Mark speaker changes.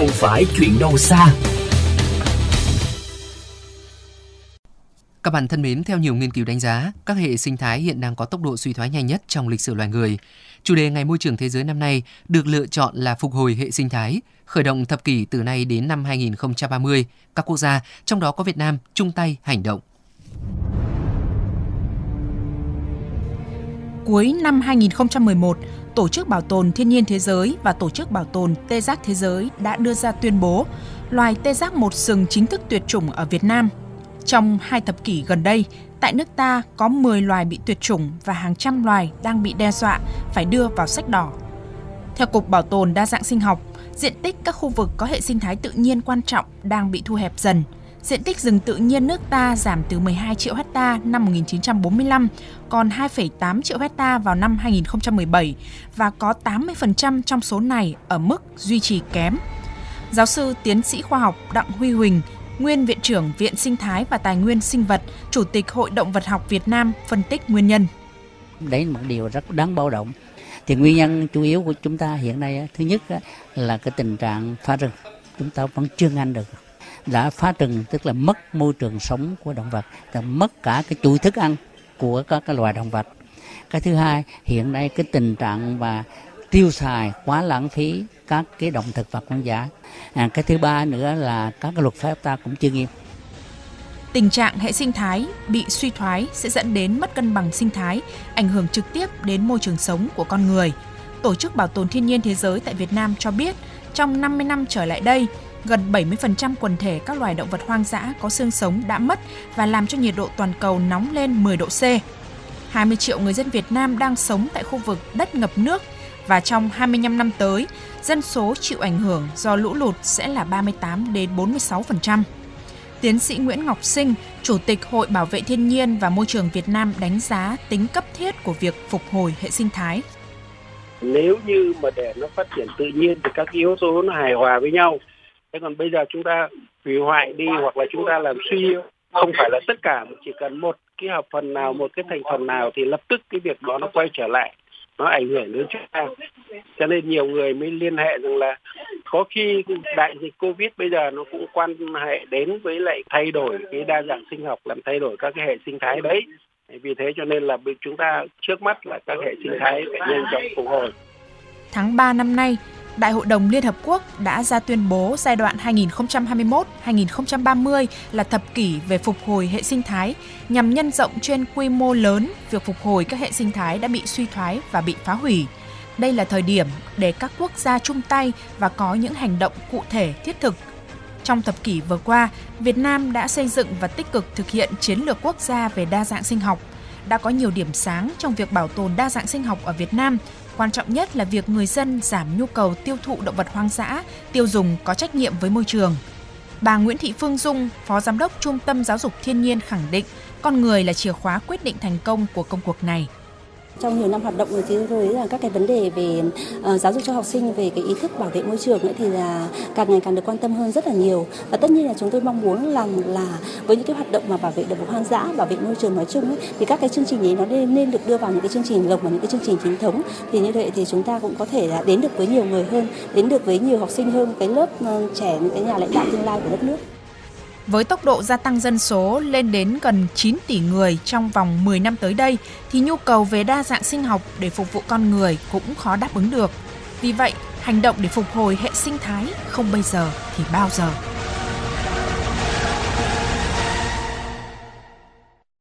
Speaker 1: không phải chuyện đâu xa.
Speaker 2: Các bạn thân mến, theo nhiều nghiên cứu đánh giá, các hệ sinh thái hiện đang có tốc độ suy thoái nhanh nhất trong lịch sử loài người. Chủ đề Ngày Môi trường Thế giới năm nay được lựa chọn là phục hồi hệ sinh thái, khởi động thập kỷ từ nay đến năm 2030. Các quốc gia, trong đó có Việt Nam, chung tay hành động.
Speaker 3: Cuối năm 2011, Tổ chức Bảo tồn Thiên nhiên Thế giới và Tổ chức Bảo tồn Tê giác Thế giới đã đưa ra tuyên bố loài tê giác một sừng chính thức tuyệt chủng ở Việt Nam. Trong hai thập kỷ gần đây, tại nước ta có 10 loài bị tuyệt chủng và hàng trăm loài đang bị đe dọa phải đưa vào sách đỏ. Theo Cục Bảo tồn Đa dạng sinh học, diện tích các khu vực có hệ sinh thái tự nhiên quan trọng đang bị thu hẹp dần – Diện tích rừng tự nhiên nước ta giảm từ 12 triệu hecta năm 1945 còn 2,8 triệu hecta vào năm 2017 và có 80% trong số này ở mức duy trì kém. Giáo sư tiến sĩ khoa học Đặng Huy Huỳnh, nguyên viện trưởng Viện Sinh thái và Tài nguyên sinh vật, Chủ tịch Hội động vật học Việt Nam phân tích nguyên nhân.
Speaker 4: Đấy là một điều rất đáng báo động. Thì nguyên nhân chủ yếu của chúng ta hiện nay thứ nhất là cái tình trạng phá rừng chúng ta vẫn chưa ngăn được đã phá rừng tức là mất môi trường sống của động vật là mất cả cái chuỗi thức ăn của các cái loài động vật. Cái thứ hai hiện nay cái tình trạng và tiêu xài quá lãng phí các cái động thực vật hoang dã. À, cái thứ ba nữa là các cái luật pháp ta cũng chưa nghiêm.
Speaker 3: Tình trạng hệ sinh thái bị suy thoái sẽ dẫn đến mất cân bằng sinh thái, ảnh hưởng trực tiếp đến môi trường sống của con người. Tổ chức Bảo tồn Thiên nhiên Thế giới tại Việt Nam cho biết, trong 50 năm trở lại đây, Gần 70% quần thể các loài động vật hoang dã có xương sống đã mất và làm cho nhiệt độ toàn cầu nóng lên 10 độ C. 20 triệu người dân Việt Nam đang sống tại khu vực đất ngập nước và trong 25 năm tới, dân số chịu ảnh hưởng do lũ lụt sẽ là 38 đến 46%. Tiến sĩ Nguyễn Ngọc Sinh, Chủ tịch Hội Bảo vệ Thiên nhiên và Môi trường Việt Nam đánh giá tính cấp thiết của việc phục hồi hệ sinh thái.
Speaker 5: Nếu như mà để nó phát triển tự nhiên thì các yếu tố nó hài hòa với nhau thế còn bây giờ chúng ta hủy hoại đi hoặc là chúng ta làm suy yếu, không phải là tất cả chỉ cần một cái hợp phần nào, một cái thành phần nào thì lập tức cái việc đó nó quay trở lại, nó ảnh hưởng đến chúng ta. Cho nên nhiều người mới liên hệ rằng là có khi đại dịch covid bây giờ nó cũng quan hệ đến với lại thay đổi cái đa dạng sinh học, làm thay đổi các cái hệ sinh thái đấy. Vì thế cho nên là chúng ta trước mắt là các hệ sinh thái phải nhanh chóng phục hồi.
Speaker 3: Tháng 3 năm nay Đại hội đồng Liên Hợp Quốc đã ra tuyên bố giai đoạn 2021-2030 là thập kỷ về phục hồi hệ sinh thái nhằm nhân rộng trên quy mô lớn việc phục hồi các hệ sinh thái đã bị suy thoái và bị phá hủy. Đây là thời điểm để các quốc gia chung tay và có những hành động cụ thể thiết thực. Trong thập kỷ vừa qua, Việt Nam đã xây dựng và tích cực thực hiện chiến lược quốc gia về đa dạng sinh học, đã có nhiều điểm sáng trong việc bảo tồn đa dạng sinh học ở Việt Nam Quan trọng nhất là việc người dân giảm nhu cầu tiêu thụ động vật hoang dã, tiêu dùng có trách nhiệm với môi trường. Bà Nguyễn Thị Phương Dung, Phó Giám đốc Trung tâm Giáo dục Thiên nhiên khẳng định con người là chìa khóa quyết định thành công của công cuộc này.
Speaker 6: Trong nhiều năm hoạt động rồi thì tôi thấy là các cái vấn đề về uh, giáo dục cho học sinh về cái ý thức bảo vệ môi trường thì là càng ngày càng được quan tâm hơn rất là nhiều. Và tất nhiên là chúng tôi mong muốn rằng là với những cái hoạt động mà bảo vệ động vật hoang dã, bảo vệ môi trường nói chung ấy, thì các cái chương trình ấy nó nên, nên được đưa vào những cái chương trình lồng vào những cái chương trình chính thống thì như vậy thì chúng ta cũng có thể là đến được với nhiều người hơn, đến được với nhiều học sinh hơn cái lớp uh, trẻ những cái nhà lãnh đạo tương lai của đất nước.
Speaker 3: Với tốc độ gia tăng dân số lên đến gần 9 tỷ người trong vòng 10 năm tới đây thì nhu cầu về đa dạng sinh học để phục vụ con người cũng khó đáp ứng được. Vì vậy, hành động để phục hồi hệ sinh thái không bây giờ thì bao giờ.